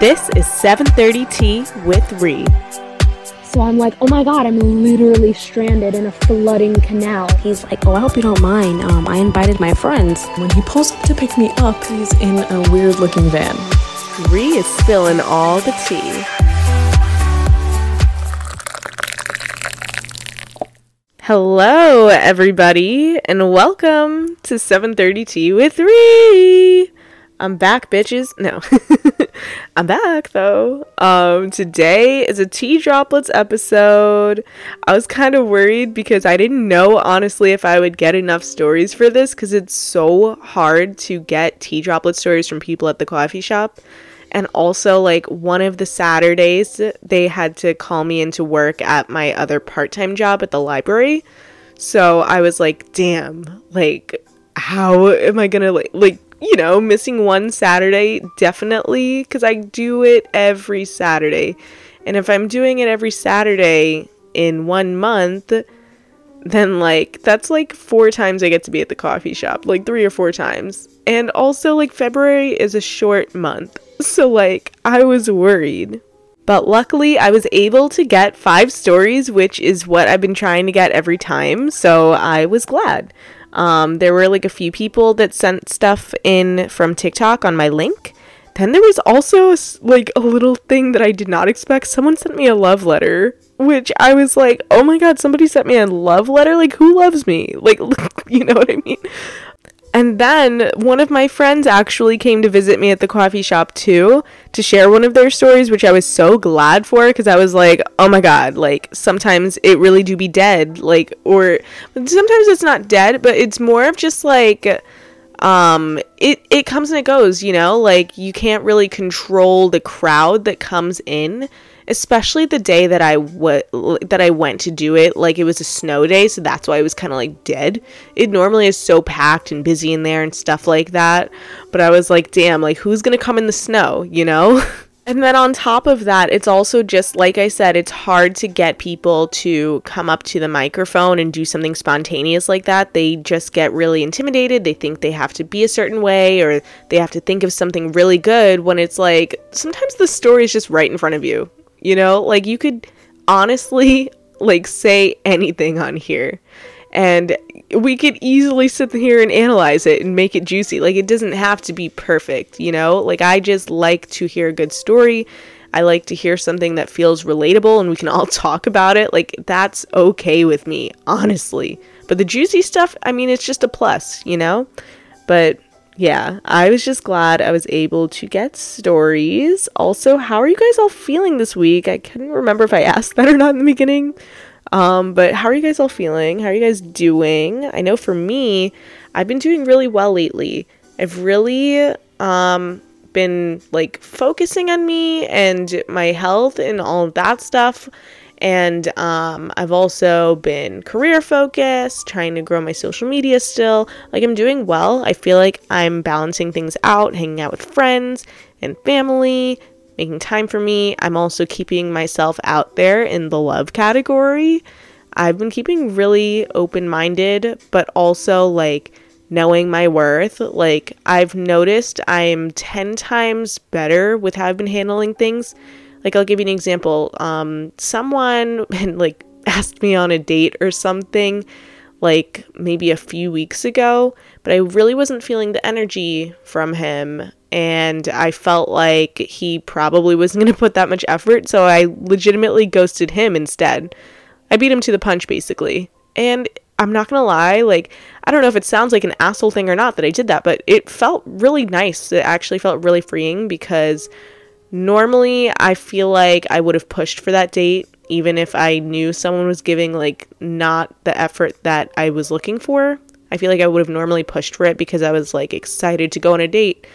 This is 730 Tea with Rie. So I'm like, oh my god, I'm literally stranded in a flooding canal. He's like, oh, I hope you don't mind. Um, I invited my friends. When he pulls up to pick me up, he's in a weird looking van. Rie is spilling all the tea. Hello, everybody, and welcome to 730 Tea with Rie. I'm back, bitches. No, I'm back though. Um, today is a tea droplets episode. I was kind of worried because I didn't know honestly if I would get enough stories for this because it's so hard to get tea droplet stories from people at the coffee shop. And also, like one of the Saturdays, they had to call me into work at my other part time job at the library. So I was like, damn, like, how am I gonna like, like you know, missing one Saturday, definitely, because I do it every Saturday. And if I'm doing it every Saturday in one month, then like that's like four times I get to be at the coffee shop, like three or four times. And also, like, February is a short month. So, like, I was worried. But luckily, I was able to get five stories, which is what I've been trying to get every time. So I was glad. Um, there were like a few people that sent stuff in from TikTok on my link. Then there was also like a little thing that I did not expect. Someone sent me a love letter, which I was like, "Oh my god, somebody sent me a love letter? Like who loves me?" Like you know what I mean? And then one of my friends actually came to visit me at the coffee shop too to share one of their stories, which I was so glad for because I was like, oh my god, like sometimes it really do be dead, like, or sometimes it's not dead, but it's more of just like, um, it, it comes and it goes, you know, like you can't really control the crowd that comes in especially the day that I w- that I went to do it. Like it was a snow day, so that's why it was kind of like dead. It normally is so packed and busy in there and stuff like that. But I was like, damn, like who's gonna come in the snow, you know? And then on top of that, it's also just like I said, it's hard to get people to come up to the microphone and do something spontaneous like that. They just get really intimidated. They think they have to be a certain way or they have to think of something really good when it's like sometimes the story is just right in front of you. You know, like you could honestly like say anything on here and we could easily sit here and analyze it and make it juicy. Like it doesn't have to be perfect, you know? Like I just like to hear a good story. I like to hear something that feels relatable and we can all talk about it. Like that's okay with me, honestly. But the juicy stuff, I mean, it's just a plus, you know? But yeah, I was just glad I was able to get stories. Also, how are you guys all feeling this week? I couldn't remember if I asked that or not in the beginning. Um, but how are you guys all feeling? How are you guys doing? I know for me, I've been doing really well lately. I've really um been like focusing on me and my health and all of that stuff and um, I've also been career focused, trying to grow my social media still. Like, I'm doing well. I feel like I'm balancing things out, hanging out with friends and family, making time for me. I'm also keeping myself out there in the love category. I've been keeping really open minded, but also like knowing my worth. Like, I've noticed I'm 10 times better with how I've been handling things like I'll give you an example. Um, someone like asked me on a date or something like maybe a few weeks ago, but I really wasn't feeling the energy from him and I felt like he probably wasn't going to put that much effort, so I legitimately ghosted him instead. I beat him to the punch basically. And I'm not going to lie, like I don't know if it sounds like an asshole thing or not that I did that, but it felt really nice. It actually felt really freeing because Normally, I feel like I would have pushed for that date even if I knew someone was giving like not the effort that I was looking for. I feel like I would have normally pushed for it because I was like excited to go on a date.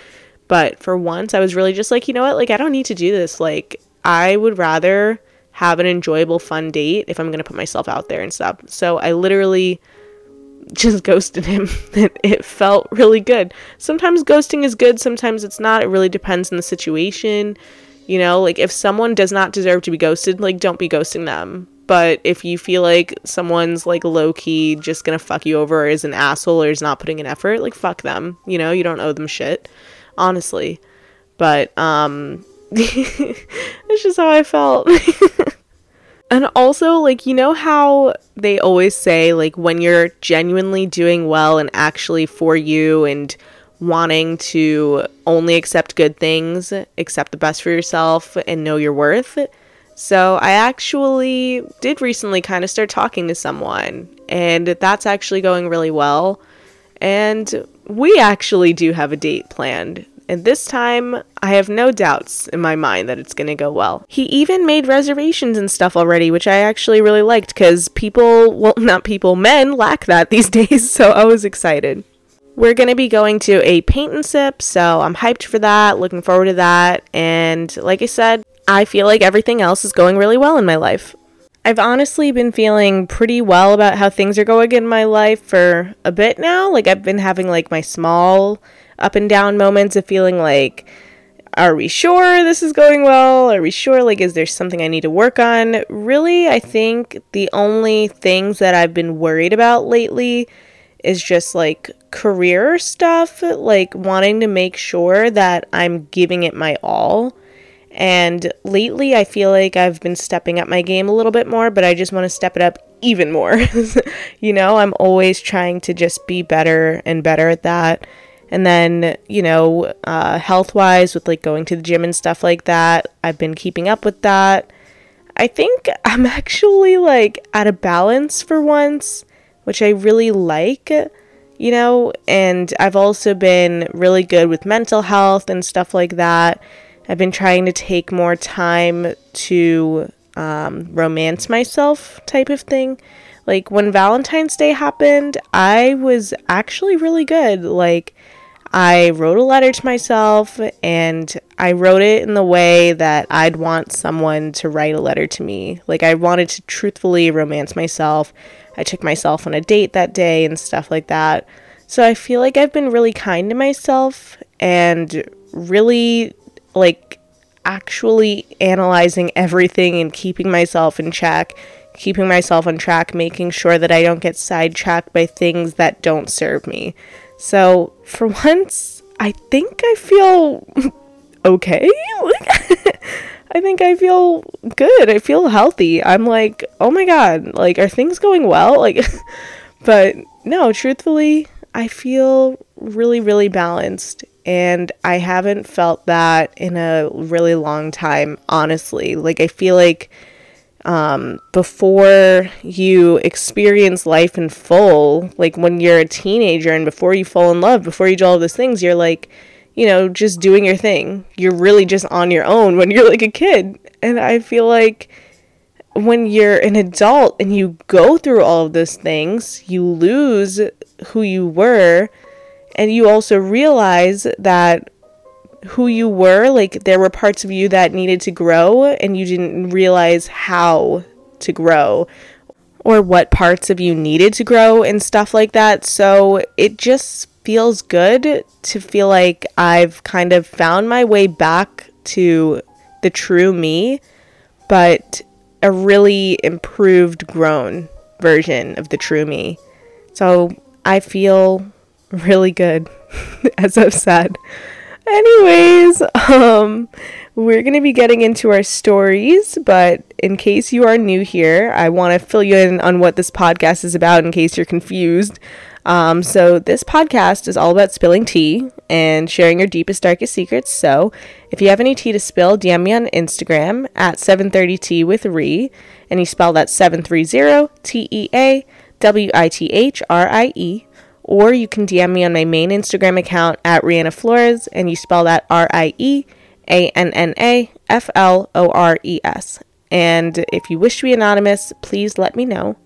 But for once, I was really just like, you know what? Like, I don't need to do this. Like, I would rather have an enjoyable, fun date if I'm going to put myself out there and stuff. So I literally just ghosted him. it felt really good. Sometimes ghosting is good, sometimes it's not. It really depends on the situation. You know, like if someone does not deserve to be ghosted, like don't be ghosting them. But if you feel like someone's like low key just gonna fuck you over or is an asshole or is not putting an effort, like fuck them. You know, you don't owe them shit. Honestly. But um That's just how I felt. and also, like, you know how they always say, like, when you're genuinely doing well and actually for you and wanting to only accept good things, accept the best for yourself, and know your worth. So, I actually did recently kind of start talking to someone, and that's actually going really well. And we actually do have a date planned. And this time, I have no doubts in my mind that it's to go well. He even made reservations and stuff already, which I actually really liked because people, well, not people, men lack that these days. So I was excited. We're going to be going to a paint and sip, so I'm hyped for that, looking forward to that. And like I said, I feel like everything else is going really well in my life. I've honestly been feeling pretty well about how things are going in my life for a bit now. Like, I've been having like my small up and down moments of feeling like, are we sure this is going well? Are we sure? Like, is there something I need to work on? Really, I think the only things that I've been worried about lately is just like career stuff, like wanting to make sure that I'm giving it my all. And lately, I feel like I've been stepping up my game a little bit more, but I just want to step it up even more. you know, I'm always trying to just be better and better at that. And then, you know, uh, health wise, with like going to the gym and stuff like that, I've been keeping up with that. I think I'm actually like at a balance for once, which I really like, you know, and I've also been really good with mental health and stuff like that. I've been trying to take more time to um, romance myself, type of thing. Like when Valentine's Day happened, I was actually really good. Like, I wrote a letter to myself and I wrote it in the way that I'd want someone to write a letter to me. Like, I wanted to truthfully romance myself. I took myself on a date that day and stuff like that. So I feel like I've been really kind to myself and really like actually analyzing everything and keeping myself in check, keeping myself on track, making sure that I don't get sidetracked by things that don't serve me. So, for once, I think I feel okay. I think I feel good. I feel healthy. I'm like, oh my god, like, are things going well? Like, but no, truthfully, I feel really, really balanced and I haven't felt that in a really long time, honestly. Like, I feel like um, before you experience life in full, like when you're a teenager and before you fall in love, before you do all those things, you're like, you know, just doing your thing. You're really just on your own when you're like a kid. And I feel like when you're an adult and you go through all of those things, you lose who you were and you also realize that who you were, like there were parts of you that needed to grow and you didn't realize how to grow or what parts of you needed to grow and stuff like that. So it just feels good to feel like I've kind of found my way back to the true me, but a really improved, grown version of the true me. So I feel really good, as I've said. Anyways, um, we're going to be getting into our stories, but in case you are new here, I want to fill you in on what this podcast is about in case you're confused. Um, so, this podcast is all about spilling tea and sharing your deepest, darkest secrets. So, if you have any tea to spill, DM me on Instagram at 730tea with Rie, and you spell that 730 T E A W I T H R I E or you can DM me on my main Instagram account at Rieanna Flores, and you spell that R I E A N N A F L O R E S. And if you wish to be anonymous, please let me know.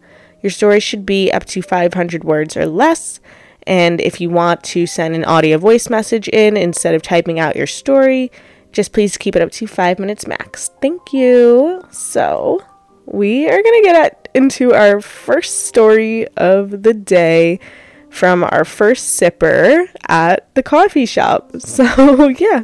Your story should be up to 500 words or less. And if you want to send an audio voice message in instead of typing out your story, just please keep it up to five minutes max. Thank you. So, we are going to get into our first story of the day from our first sipper at the coffee shop. So, yeah.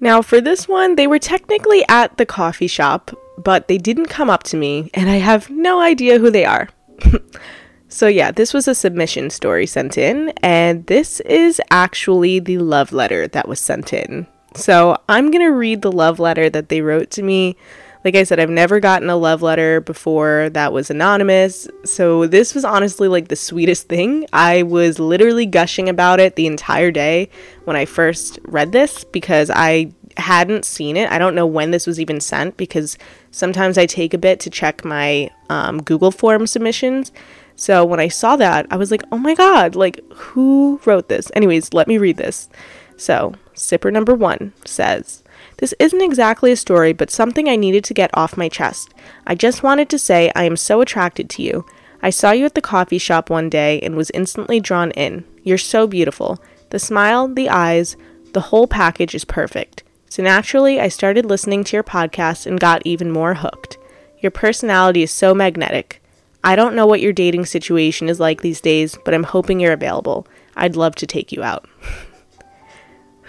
Now, for this one, they were technically at the coffee shop, but they didn't come up to me, and I have no idea who they are. so, yeah, this was a submission story sent in, and this is actually the love letter that was sent in. So I'm to read the love letter that they wrote to me. Like I said, I've never gotten a love letter before that was anonymous. So this was honestly like the sweetest thing. I was literally gushing about it the entire day when I first read this because I hadn't seen it. I don't know when this was even sent because sometimes I take a bit to check my um, Google form submissions. So when I saw that, I was like, oh my god, like who wrote this? Anyways, let me read this. So, sipper number one says, This isn't exactly a story, but something I needed to get off my chest. I just wanted to say I am so attracted to you. I saw you at the coffee shop one day and was instantly drawn in. You're so beautiful. The smile, the eyes, the whole package is perfect. So naturally, I started listening to your podcast and got even more hooked. Your personality is so magnetic. I don't know what your dating situation is like these days, but I'm hoping you're available. I'd love to take you out.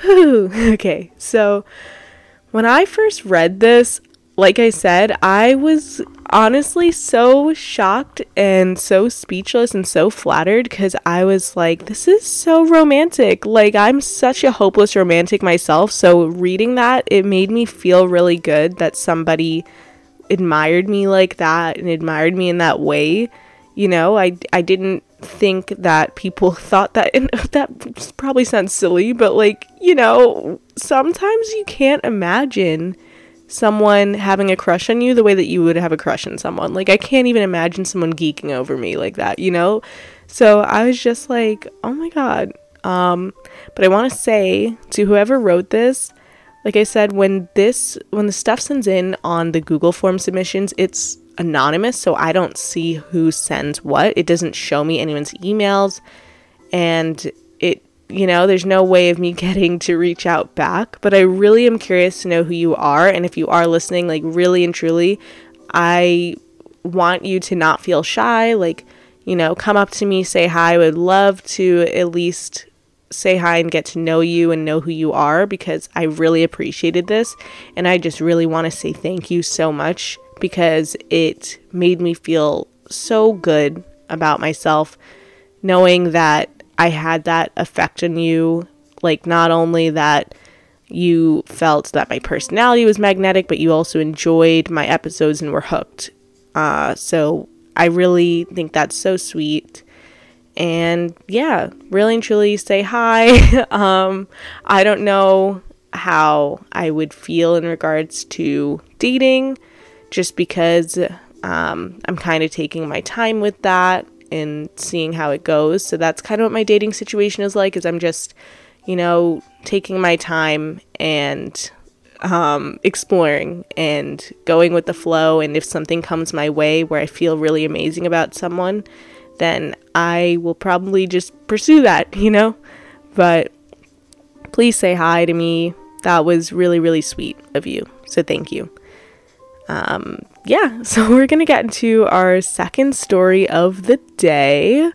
Okay, so when I first read this, like I said, I was honestly so shocked and so speechless and so flattered because I was like, this is so romantic. Like, I'm such a hopeless romantic myself. So, reading that, it made me feel really good that somebody admired me like that and admired me in that way. You know, I, I didn't think that people thought that, and that probably sounds silly, but like, you know, sometimes you can't imagine someone having a crush on you the way that you would have a crush on someone. Like, I can't even imagine someone geeking over me like that, you know? So I was just like, oh my God. Um, but I want to say to whoever wrote this, like I said, when this, when the stuff sends in on the Google form submissions, it's anonymous, so I don't see who sends what. It doesn't show me anyone's emails, and it, you know, there's no way of me getting to reach out back. But I really am curious to know who you are, and if you are listening, like really and truly, I want you to not feel shy. Like, you know, come up to me, say hi. I would love to at least say hi and get to know you and know who you are because I really appreciated this. And I just really want to say thank you so much because it made me feel so good about myself knowing that I had that effect on you. Like, not only that you felt that my personality was magnetic, but you also enjoyed my episodes and were hooked. Uh, so, I really think that's so sweet. And yeah, really and truly say hi. um, I don't know how I would feel in regards to dating just because um, I'm kind of taking my time with that and seeing how it goes. So that's kind of what my dating situation is like is I'm just, you know, taking my time and um, exploring and going with the flow. And if something comes my way where I feel really amazing about someone, then I will probably just pursue that, you know? But please say hi to me. That was really, really sweet of you. So thank you um, yeah, so we're gonna get into our second story of the day.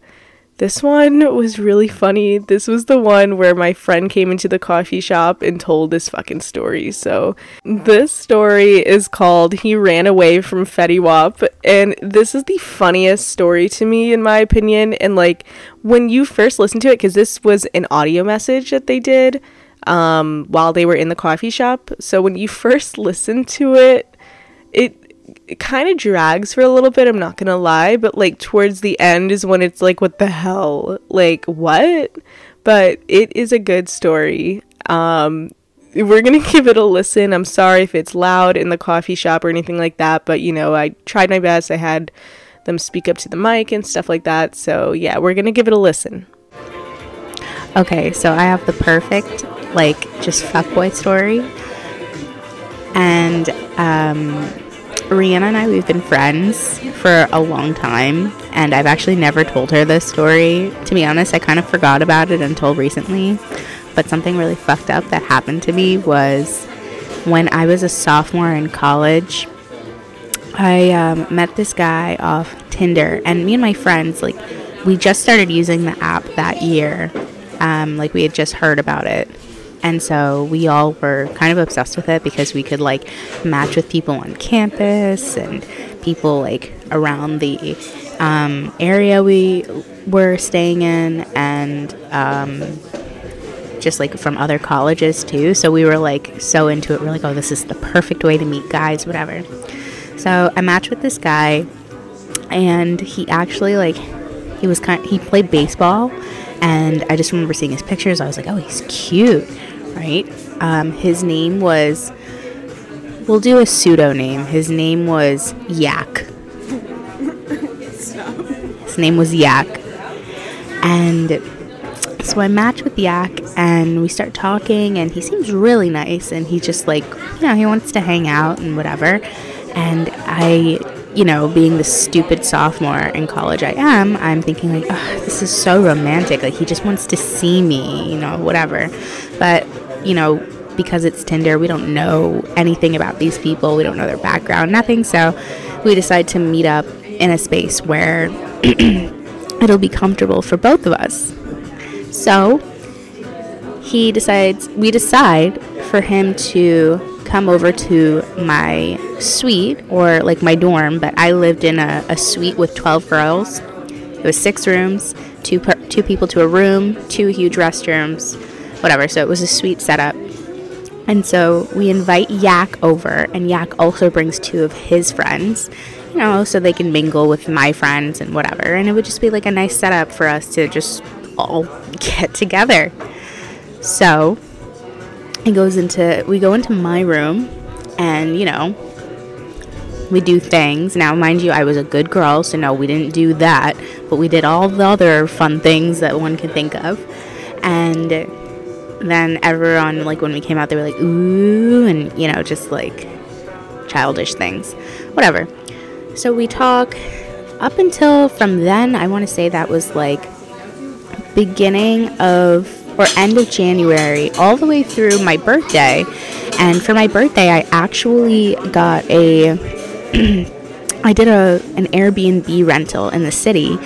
This one was really funny. This was the one where my friend came into the coffee shop and told this fucking story. So, this story is called He Ran Away from Fetty Wap. And this is the funniest story to me, in my opinion. And, like, when you first listen to it, because this was an audio message that they did um, while they were in the coffee shop. So, when you first listen to it, it it kind of drags for a little bit, I'm not gonna lie, but like towards the end is when it's like, what the hell? Like, what? But it is a good story. Um, we're gonna give it a listen. I'm sorry if it's loud in the coffee shop or anything like that, but you know, I tried my best. I had them speak up to the mic and stuff like that. So, yeah, we're gonna give it a listen. Okay, so I have the perfect, like, just fuckboy story. And, um, Rieanna and I, we've been friends for a long time, and I've actually never told her this story. To be honest, I kind of forgot about it until recently. But something really fucked up that happened to me was when I was a sophomore in college. I um, met this guy off Tinder, and me and my friends, like, we just started using the app that year. Um, like, we had just heard about it. And so we all were kind of obsessed with it because we could like match with people on campus and people like around the um, area we were staying in. And um, just like from other colleges too. So we were like so into it. We're like, oh, this is the perfect way to meet guys, whatever. So I matched with this guy, and he actually like he was kind. He played baseball, and I just remember seeing his pictures. I was like, oh, he's cute, right? Um, his name was. We'll do a pseudo name. His name was Yak. His name was Yak. And so I match with Yak and we start talking and he seems really nice and he just like, you know, he wants to hang out and whatever. And I, you know, being the stupid sophomore in college I am, I'm thinking like, oh, this is so romantic. Like he just wants to see me, you know, whatever. But, you know, because it's Tinder, we don't know anything about these people. We don't know their background, nothing. So we decide to meet up in a space where it'll be comfortable for both of us. So he decides, we decide for him to come over to my suite or like my dorm, but I lived in a, a suite with 12 girls. It was six rooms, two, per, two people to a room, two huge restrooms, whatever. So it was a sweet setup. And so we invite Yak over, and Yak also brings two of his friends, you know, so they can mingle with my friends and whatever. And it would just be like a nice setup for us to just all get together. So it goes into, we go into my room, and, you know, we do things. Now, mind you, I was a good girl, so no, we didn't do that, but we did all the other fun things that one could think of. And then everyone like when we came out they were like ooh and you know just like childish things. Whatever. So we talk. Up until from then i want to say that was like beginning of or end of january all the way through my birthday. And for my birthday i actually got a i did a an airbnb rental in the city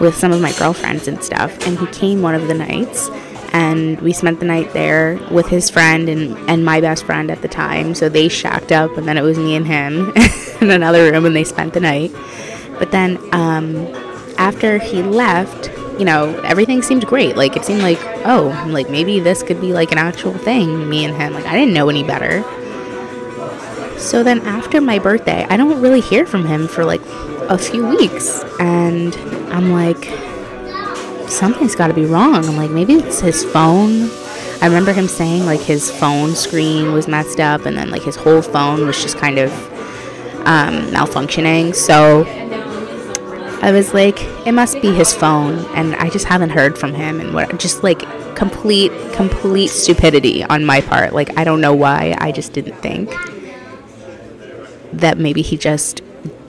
with some of my girlfriends and stuff. And he came one of the nights and we spent the night there with his friend and, and my best friend at the time. So they shacked up, and then it was me and him in another room, and they spent the night. But then um, after he left, you know, everything seemed great. Like it seemed like, oh, like maybe this could be like an actual thing, me and him. Like I didn't know any better. So then after my birthday, I don't really hear from him for like a few weeks, and I'm like, something's got to be wrong. I'm like, maybe it's his phone. I remember him saying like his phone screen was messed up, and then like his whole phone was just kind of um, malfunctioning. So I was like, it must be his phone, and I just haven't heard from him, and what just like complete complete stupidity on my part. Like I don't know why. I just didn't think that maybe he just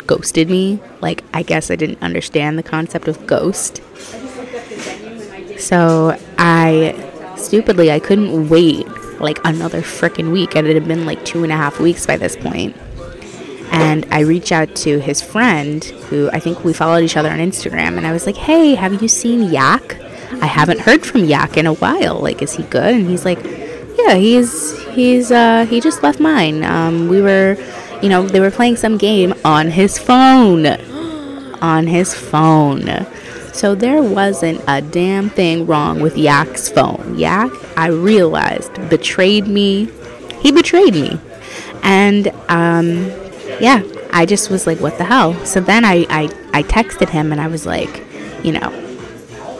ghosted me. Like I guess I didn't understand the concept of ghost. So I stupidly I couldn't wait like another freaking week. And it had been like two and a half weeks by this point. And I reached out to his friend, who I think we followed each other on Instagram, and I was like, "Hey, have you seen Yak? I haven't heard from Yak in a while. Like, is he good?" And he's like, "Yeah, he's he's uh, he just left mine. Um, we were, you know, they were playing some game on his phone, on his phone." So there wasn't a damn thing wrong with Yak's phone. Yak, I realized, betrayed me. He betrayed me. And um, yeah, I just was like, what the hell? So then I, I, I texted him and I was like, you know,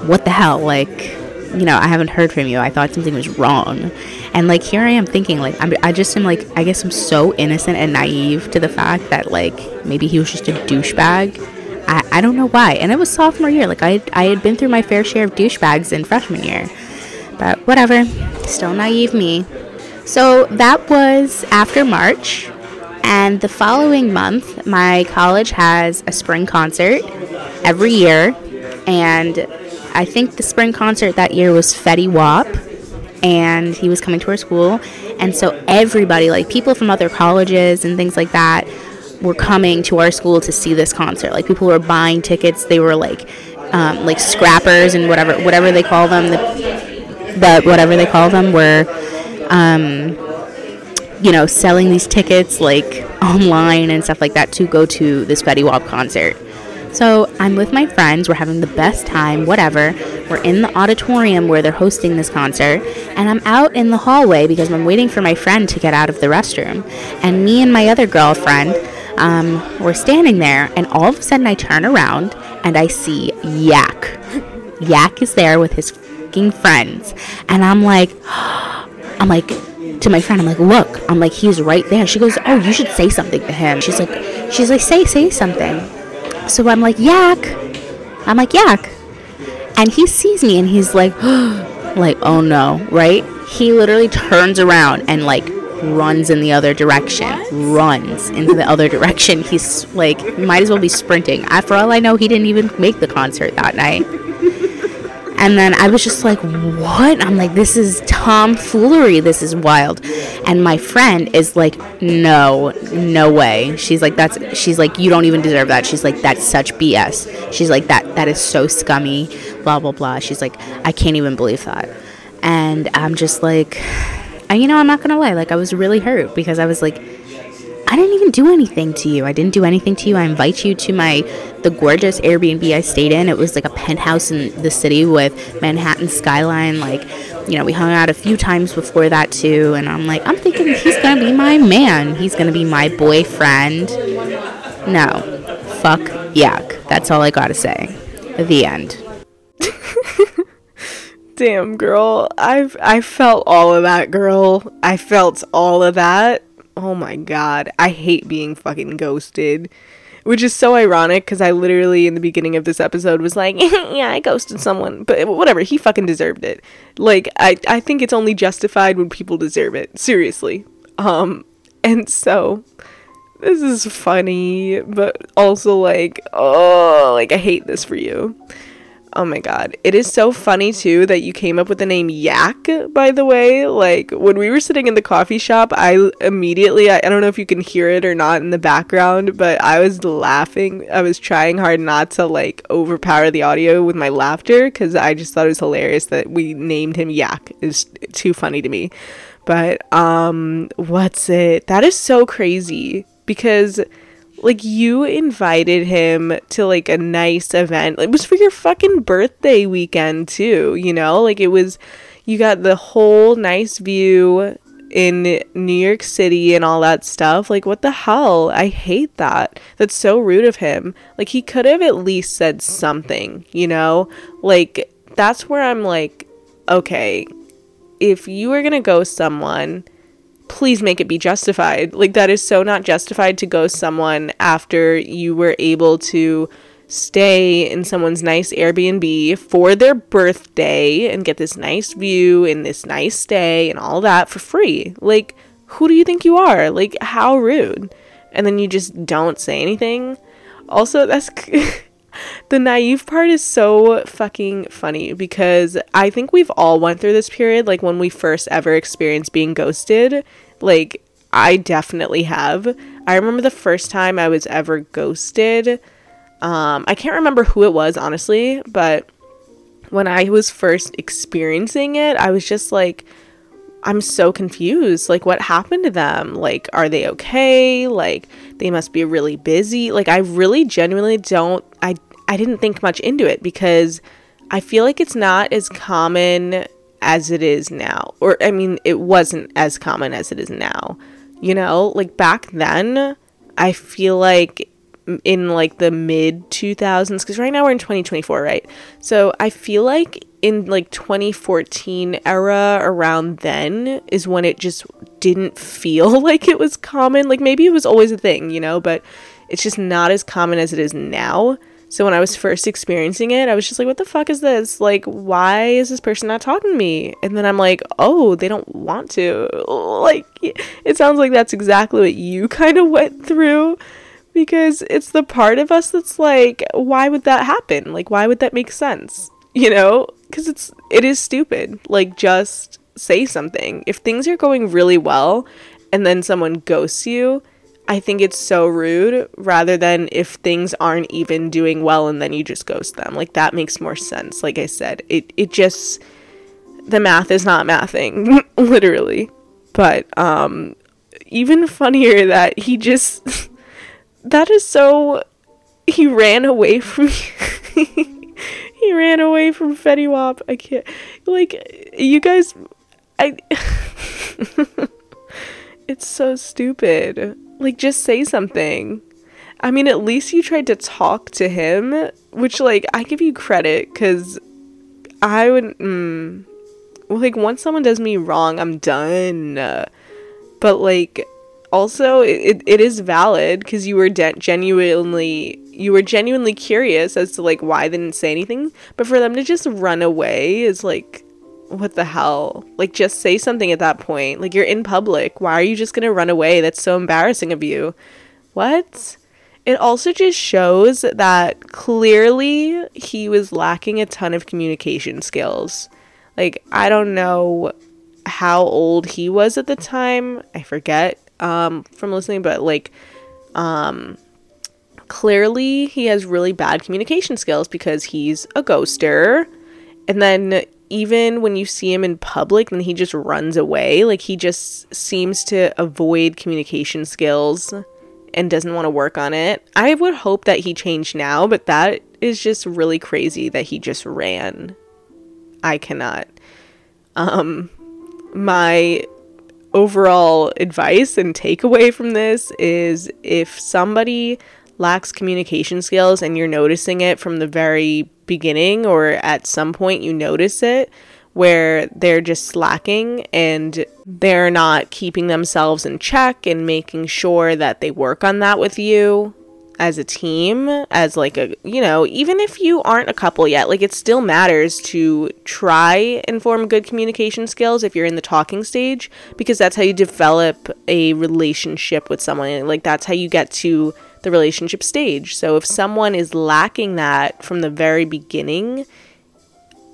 what the hell? Like, you know, I haven't heard from you. I thought something was wrong. And like, here I am thinking, like, I'm, I just am like, I guess I'm so innocent and naive to the fact that, like, maybe he was just a douchebag I, I don't know why. And it was sophomore year. Like I, I had been through my fair share of douchebags in freshman year. But whatever. Still naive me. So that was after March. And the following month, my college has a spring concert every year. And I think the spring concert that year was Fetty Wap. And he was coming to our school. And so everybody, like people from other colleges and things like that, were coming to our school to see this concert. Like people were buying tickets. They were like um, like scrappers and whatever whatever they call them. The, the whatever they call them were. Um, you know, selling these tickets like online and stuff like that to go to this Fetty Wap concert. So I'm with my friends, we're having the best time, whatever. We're in the auditorium where they're hosting this concert, and I'm out in the hallway because I'm waiting for my friend to get out of the restroom. And me and my other girlfriend, um, we're standing there, and all of a sudden I turn around and I see Yak. Yak is there with his fucking friends, and I'm like, I'm like, to my friend, I'm like, look, I'm like, he's right there. She goes, oh, you should say something to him. She's like, she's like, say, say something. So I'm like, Yak. I'm like, Yak. And he sees me and he's like, like, oh no, right? He literally turns around and like runs in the other direction. Runs in the other direction. He's like, might as well be sprinting. I, for all I know, he didn't even make the concert that night. And then I was just like, what? I'm like, this is tomfoolery. This is wild. And my friend is like, no, no way. She's like, that's, she's like, you don't even deserve that. She's like, that's such BS. She's like, that, that is so scummy, blah, blah, blah. She's like, I can't even believe that. And I'm just like, you know, I'm not going to lie. Like, I was really hurt because I was like, I didn't even do anything to you. I didn't do anything to you. I invite you to my the gorgeous Airbnb I stayed in. It was like a penthouse in the city with Manhattan skyline. Like, you know, we hung out a few times before that too. And I'm like, I'm thinking he's gonna be my man. He's gonna be my boyfriend. No, fuck yak. That's all I gotta say. The end. Damn, girl. I've I felt all of that, girl. I felt all of that. Oh my god. I hate being fucking ghosted. Which is so ironic because I literally in the beginning of this episode was like, yeah, I ghosted someone. But whatever, he fucking deserved it. Like, I, I think it's only justified when people deserve it. Seriously. Um, and so this is funny, but also like, oh, like I hate this for you. Oh my god. It is so funny too that you came up with the name Yak, by the way. Like when we were sitting in the coffee shop, I immediately I, I don't know if you can hear it or not in the background, but I was laughing. I was trying hard not to like overpower the audio with my laughter cuz I just thought it was hilarious that we named him Yak. It's too funny to me. But um what's it? That is so crazy because like you invited him to like a nice event. It was for your fucking birthday weekend too, you know? Like it was you got the whole nice view in New York City and all that stuff. Like what the hell? I hate that. That's so rude of him. Like he could have at least said something, you know? Like that's where I'm like okay, if you are going to go someone, please make it be justified. Like that is so not justified to ghost someone after you were able to stay in someone's nice Airbnb for their birthday and get this nice view and this nice stay and all that for free. Like who do you think you are? Like how rude. And then you just don't say anything. Also, that's the naive part is so fucking funny because I think we've all went through this period like when we first ever experienced being ghosted. Like I definitely have. I remember the first time I was ever ghosted. Um I can't remember who it was honestly, but when I was first experiencing it, I was just like I'm so confused. Like, what happened to them? Like, are they okay? Like, they must be really busy. Like, I really genuinely don't. I didn't think much into it because I feel like it's not as common as it is now. Or, I mean, it wasn't as common as it is now. You know, like back then, I feel like in like the mid 2000s, because right now we're in 2024, right? So I feel like in like 2014 era around then is when it just didn't feel like it was common. Like maybe it was always a thing, you know, but it's just not as common as it is now. So when I was first experiencing it, I was just like, what the fuck is this? Like, why is this person not talking to me? And then I'm like, oh, they don't want to. Like, it sounds like that's exactly what you kind of went through because it's the part of us that's like, why would that happen? Like, why would that make sense? You know? Because it's, it is stupid. Like, just say something. If things are going really well and then someone ghosts you, I think it's so rude rather than if things aren't even doing well and then you just ghost them. Like that makes more sense. Like I said, it it just the math is not mathing, literally. But um even funnier that he just that is so he ran away from he ran away from Fetty Wap. I can't. Like, you guys. I. it's so stupid. Like, just say something. I mean, at least you tried to talk to him, which, like, I give you credit because I would. Mm, like, once someone does me wrong, I'm done. But, like, also, it, it is valid because you were de- genuinely. You were genuinely curious as to like why they didn't say anything, but for them to just run away is like, what the hell? Like, just say something at that point. Like, you're in public. Why are you just gonna run away? That's so embarrassing of you. What? It also just shows that clearly he was lacking a ton of communication skills. Like, I don't know how old he was at the time. I forget um, from listening, but like, um, clearly he has really bad communication skills because he's a ghoster. And then even when you see him in public, then he just runs away. Like he just seems to avoid communication skills and doesn't want to work on it. I would hope that he changed now, but that is just really crazy that he just ran. I cannot. Um my overall advice and takeaway from this is if somebody lacks communication skills and you're noticing it from the very beginning or at some point you notice it where they're just slacking and they're not keeping themselves in check and making sure that they work on that with you as a team as like a you know even if you aren't a couple yet like it still matters to try and form good communication skills if you're in the talking stage because that's how you develop a relationship with someone. Like that's how you get to the relationship stage so if someone is lacking that from the very beginning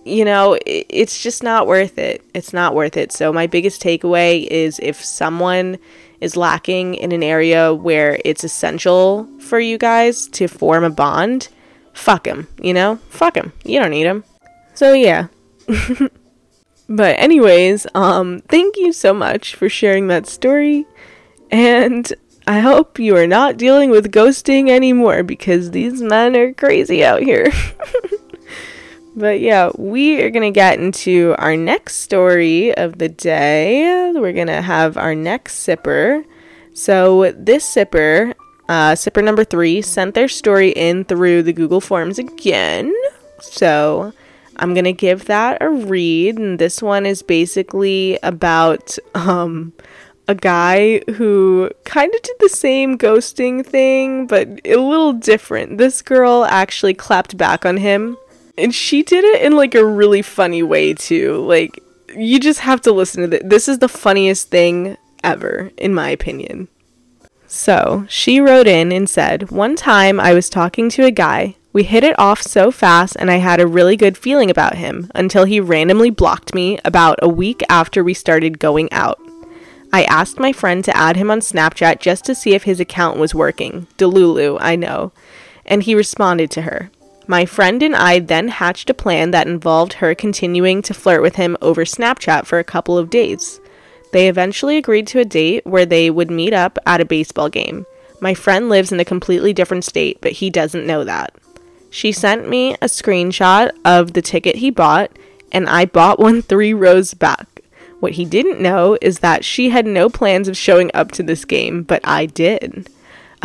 you know it's just not worth it it's not worth it so my biggest takeaway is if someone is lacking in an area where it's essential for you guys to form a bond, fuck him, you know? Fuck him. You don't need him. So yeah. but anyways, um thank you so much for sharing that story and I hope you are not dealing with ghosting anymore because these men are crazy out here. But yeah, we are going to get into our next story of the day. We're going to have our next sipper. So, this sipper, uh, sipper number three, sent their story in through the Google Forms again. So, I'm going to give that a read. And this one is basically about um, a guy who kind of did the same ghosting thing, but a little different. This girl actually clapped back on him and she did it in like a really funny way too. Like you just have to listen to this. This is the funniest thing ever in my opinion. So, she wrote in and said, "One time I was talking to a guy. We hit it off so fast and I had a really good feeling about him until he randomly blocked me about a week after we started going out. I asked my friend to add him on Snapchat just to see if his account was working. Delulu, I know. And he responded to her. My friend and I then hatched a plan that involved her continuing to flirt with him over Snapchat for a couple of days. They eventually agreed to a date where they would meet up at a baseball game. My friend lives in a completely different state, but he doesn't know that. She sent me a screenshot of the ticket he bought, and I bought one three rows back. What he didn't know is that she had no plans of showing up to this game, but I did.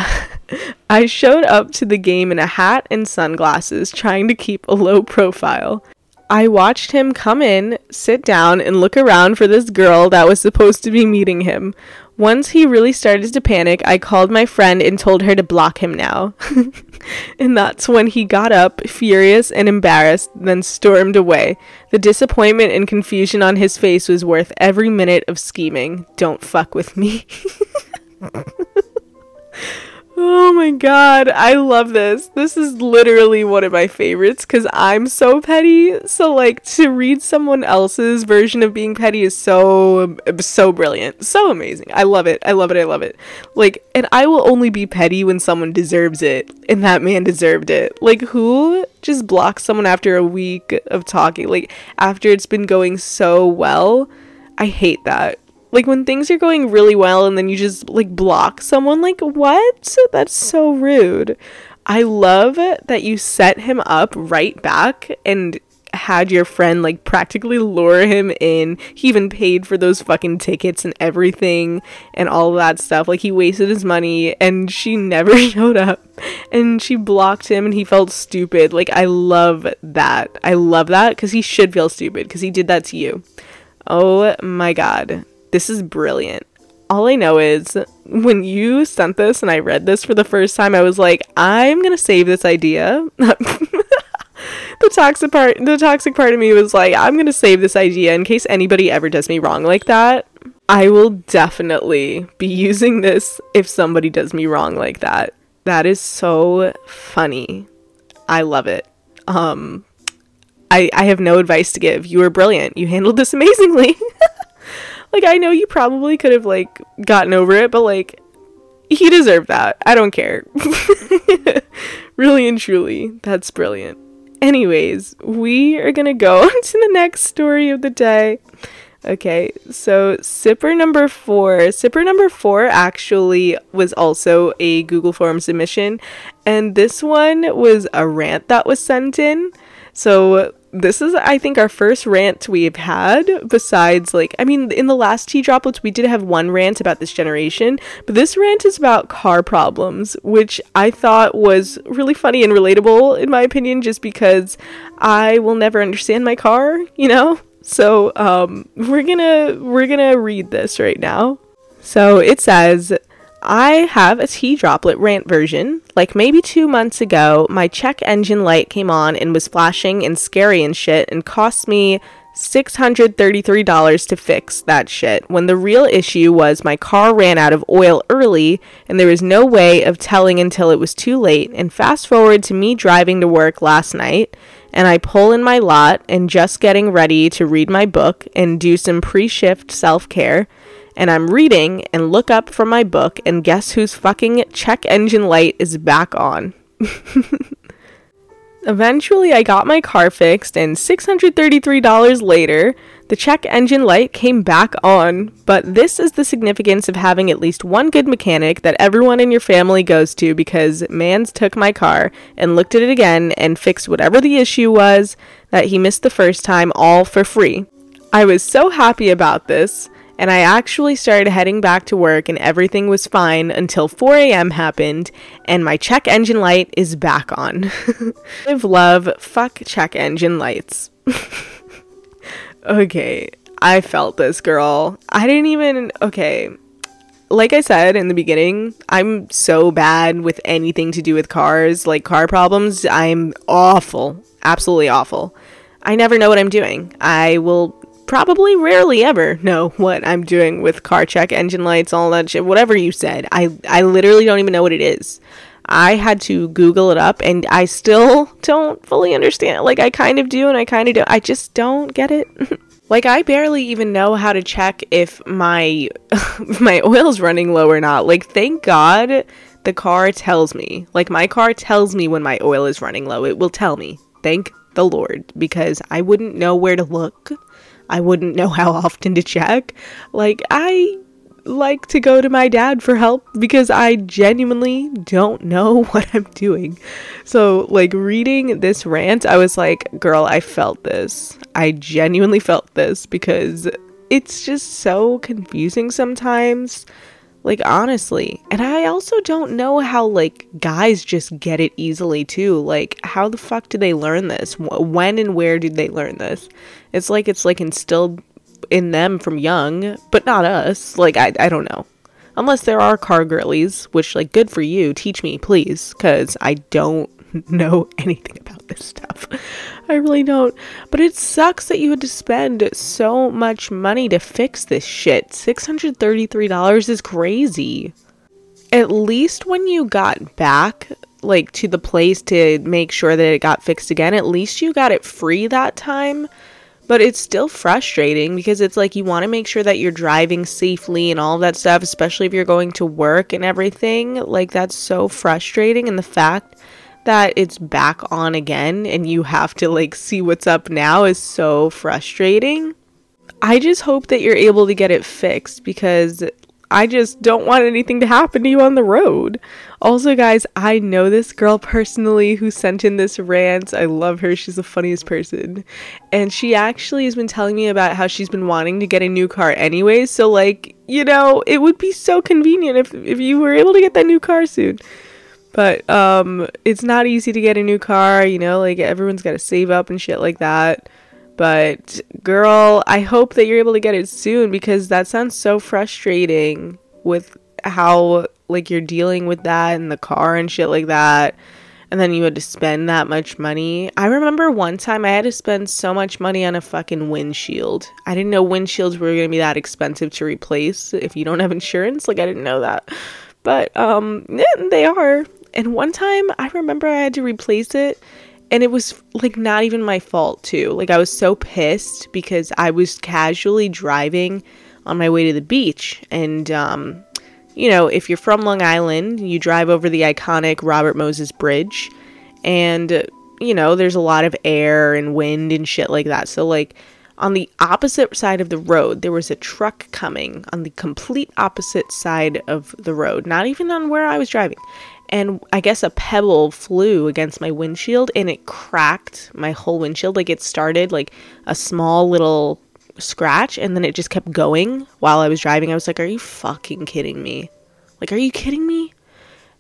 I showed up to the game in a hat and sunglasses, trying to keep a low profile. I watched him come in, sit down, and look around for this girl that was supposed to be meeting him. Once he really started to panic, I called my friend and told her to block him now. and that's when he got up, furious and embarrassed, then stormed away. The disappointment and confusion on his face was worth every minute of scheming. Don't fuck with me. Oh my god, I love this. This is literally one of my favorites because I'm so petty. So, like, to read someone else's version of being petty is so, so brilliant. So amazing. I love it. I love it. I love it. Like, and I will only be petty when someone deserves it, and that man deserved it. Like, who just blocks someone after a week of talking? Like, after it's been going so well? I hate that. Like when things are going really well and then you just like block someone, like what? That's so rude. I love that you set him up right back and had your friend like practically lure him in. He even paid for those fucking tickets and everything and all that stuff. Like he wasted his money and she never showed up and she blocked him and he felt stupid. Like I love that. I love that cuz he should feel stupid cuz he did that to you. Oh my god. This is brilliant. All I know is when you sent this and I read this for the first time, I was like, I'm to save this idea. the toxic part the toxic part of me was like i'm gonna save this idea in case anybody ever does me wrong like that. I will definitely be using this if somebody does me wrong like that. That is so funny. I love it. Um i i have no advice to give. You were brilliant. You handled this amazingly like i know you probably could have like gotten over it but like he deserved that i don't care really and truly that's brilliant Anyways, we are gonna go on to the next story of the day. Okay, so sipper number four. Sipper number four actually was also a Google Form submission, and this one was a rant that was sent in. So this is I think our first rant we've had besides like I mean in the last tea droplets we did have one rant about this generation but this rant is about car problems which I thought was really funny and relatable in my opinion just because I will never understand my car you know? So um we're gonna we're gonna read this right now. So it says I have a tea droplet rant version. Like maybe two months ago, my check engine light came on and was flashing and scary and shit and cost me $633 to fix that shit when the real issue was my car ran out of oil early and there was no way of telling until it was too late. And fast forward to me driving to work last night and I pull in my lot and just getting ready to read my book and do some pre shift self care and I'm reading and look up from my book, and guess whose fucking check engine light is back on? Eventually, I got my car fixed, and $633 later, the check engine light came back on. But this is the significance of having at least one good mechanic that everyone in your family goes to because Mans took my car and looked at it again and fixed whatever the issue was that he missed the first time all for free. I was so happy about this and I actually started heading back to work and everything was fine until 4 a.m. happened and my check engine light is back on. Live love, fuck check engine lights. okay, I felt this girl. I didn't even. Okay. Like I said in the beginning, I'm so bad with anything to do with cars, like car problems. I'm awful. Absolutely awful. I never know what I'm doing. I will probably rarely ever know what I'm doing with car check, engine lights, all that shit, whatever you said. I, I literally don't even know what it is. I had to Google it up and I still don't fully understand. Like, I kind of do and I kind of don't. I just don't get it. like, I barely even know how to check if my, my oil's running low or not. Like, thank God the car tells me. Like, my car tells me when my oil is running low. It will tell me. Thank the Lord because I wouldn't know where to look. I wouldn't know how often to check. Like, I like to go to my dad for help because I genuinely don't know what I'm doing. So, like, reading this rant, I was like, girl, I felt this. I genuinely felt this because it's just so confusing sometimes. Like, honestly. And I also don't know how, like, guys just get it easily, too. Like, how the fuck do they learn this? When and where did they learn this? It's like it's, like, instilled in them from young, but not us. Like, I, I don't know. Unless there are car girlies, which, like, good for you. Teach me, please, because I don't know anything about this stuff. I really don't. But it sucks that you had to spend so much money to fix this shit. $633 is crazy. At least when you got back like to the place to make sure that it got fixed again, at least you got it free that time. But it's still frustrating because it's like you want to make sure that you're driving safely and all that stuff, especially if you're going to work and everything. Like, that's so frustrating. And the fact that it's back on again and you have to like see what's up now is so frustrating. I just hope that you're able to get it fixed because I just don't want anything to happen to you on the road. Also, guys, I know this girl personally who sent in this rant. I love her. She's the funniest person. And she actually has been telling me about how she's been wanting to get a new car anyway. So, like, you know, it would be so convenient if, if you were able to get that new car soon. But um it's not easy to get a new car, you know, like everyone's got to save up and shit like that. But girl, I hope that you're able to get it soon because that sounds so frustrating with how like you're dealing with that in the car and shit like that. And then you had to spend that much money. I remember one time I had to spend so much money on a fucking windshield. I didn't know windshields were going to be that expensive to replace if you don't have insurance. Like I didn't know that. But um yeah, they are. And one time I remember I had to replace it and it was like not even my fault too. Like I was so pissed because I was casually driving on my way to the beach and um you know, if you're from Long Island, you drive over the iconic Robert Moses Bridge and you know, there's a lot of air and wind and shit like that. So like on the opposite side of the road, there was a truck coming on the complete opposite side of the road, not even on where I was driving and I guess a pebble flew against my windshield and it cracked my whole windshield. Like it started like a small little scratch and then it just kept going while I was driving. I was like, Are you fucking kidding me? Like, are you kidding me?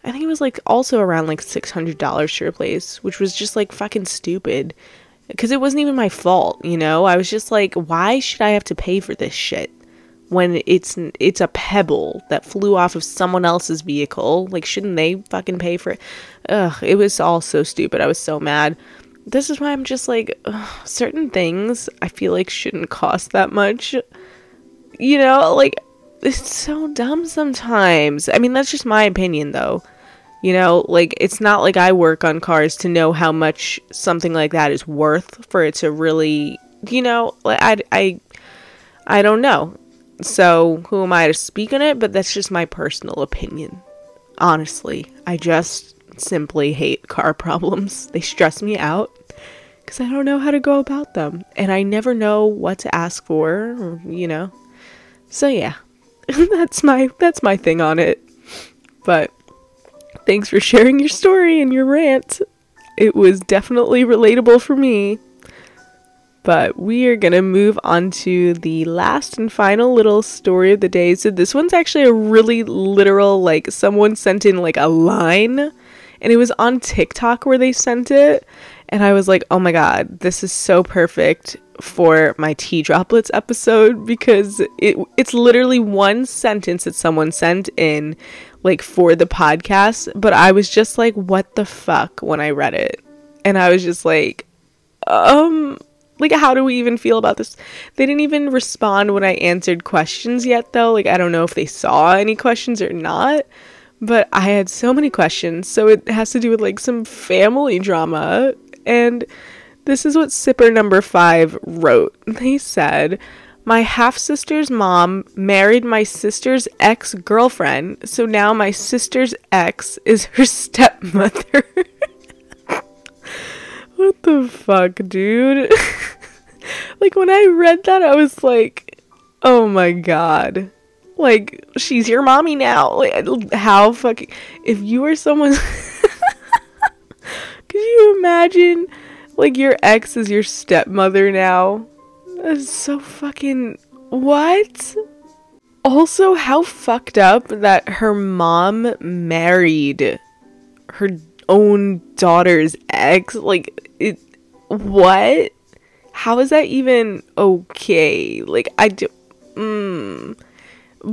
I think it was like also around like $600 to replace, which was just like fucking stupid. Because it wasn't even my fault, you know? I was just like, why should I have to pay for this shit? When it's it's a pebble that flew off of someone else's vehicle. Like, shouldn't they fucking pay for it? Ugh, it was all so stupid. I was so mad. This is why I'm just like, ugh, certain things I feel like shouldn't cost that much. You know, like, it's so dumb sometimes. I mean, that's just my opinion, though. You know, like, it's not like I work on cars to know how much something like that is worth for it to really, you know, like, I, I, I don't know. So, who am I to speak on it? But that's just my personal opinion. Honestly, I just simply hate car problems. They stress me out because I don't know how to go about them. And I never know what to ask for, or, you know. So, yeah. that's my that's my thing on it. But thanks for sharing your story and your rant. It was definitely relatable for me. But we are going to move on to the last and final little story of the day. So this one's actually a really literal, like, someone sent in, like, a line. And it was on TikTok where they sent it. And I was like, oh my god, this is so perfect for my tea droplets episode because it it's literally one sentence that someone sent in like for the podcast but I was just like what the fuck when I read it and I was just like um like how do we even feel about this? They didn't even respond when i answered questions yet though. Like i don't know if they saw any questions or not but i had so many questions. So it has to do with like some family drama. And this is what sipper number five wrote. They said my half sister's mom married my sister's ex girlfriend, so now my sister's ex is her stepmother. What the fuck, dude? like when I read that, I was like, "Oh my god!" Like she's your mommy now. Like how fucking if you were someone, could you imagine like your ex is your stepmother now? That's so fucking what? Also, how fucked up that her mom married her own daughter's ex. Like, it, what? How is that even okay? Like, I do. Mm.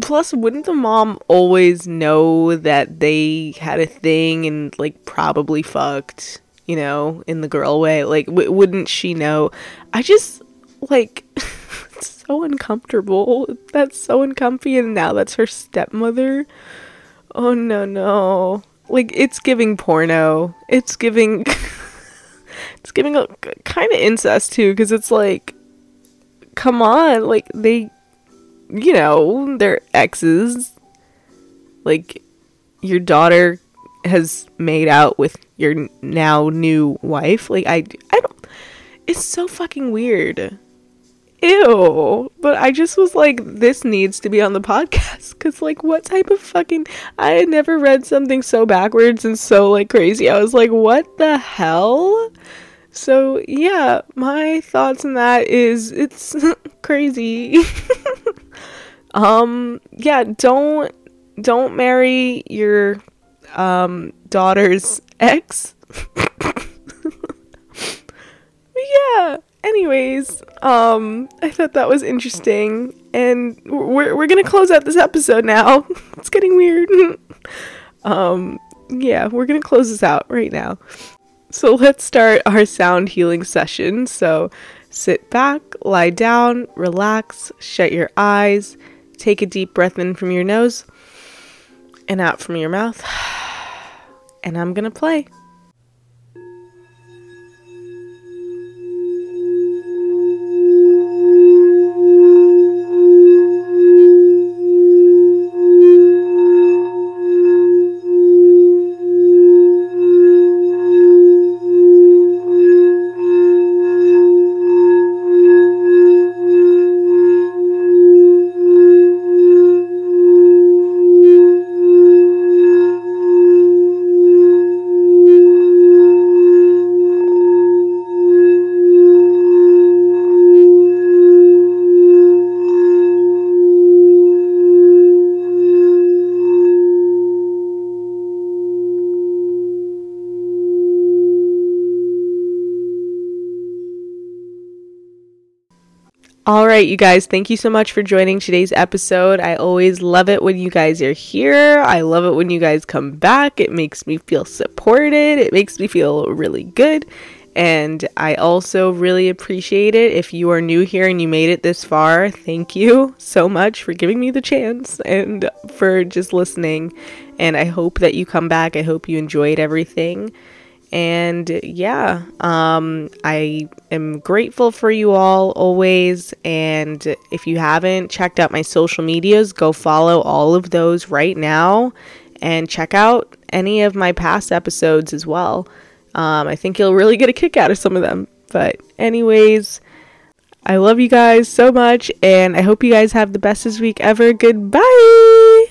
Plus, wouldn't the mom always know that they had a thing and, like, probably fucked, you know, in the girl way? Like, w- wouldn't she know? I just, like, it's so uncomfortable. That's so uncomfy, and now that's her stepmother. Oh, no, no like it's giving porno. It's giving it's giving a kind of incest too cuz it's like come on, like they you know, they're exes. Like your daughter has made out with your now new wife. Like I I don't it's so fucking weird. Ew. But I just was like, this needs to be on the podcast. Because, like, what type of fucking. I had never read something so backwards and so, like, crazy. I was like, what the hell? So, yeah, my thoughts on that is it's crazy. um, yeah, don't don't marry your um daughter's ex. yeah. Anyways, um, I thought that was interesting, and we're we're gonna close out this episode now. it's getting weird. um, yeah, we're gonna close this out right now. So let's start our sound healing session. So sit back, lie down, relax, shut your eyes, take a deep breath in from your nose and out from your mouth. And I'm gonna play. All right, you guys, thank you so much for joining today's episode. I always love it when you guys are here. I love it when you guys come back. It makes me feel supported, it makes me feel really good. And I also really appreciate it if you are new here and you made it this far. Thank you so much for giving me the chance and for just listening. And I hope that you come back. I hope you enjoyed everything and yeah um i am grateful for you all always. And if you haven't checked out my social medias go follow all of those right now and check out any of my past episodes as well. Um i think you'll really get a kick out of some of them. But anyways i love you guys so much and i hope you guys have the bestest week ever. Goodbye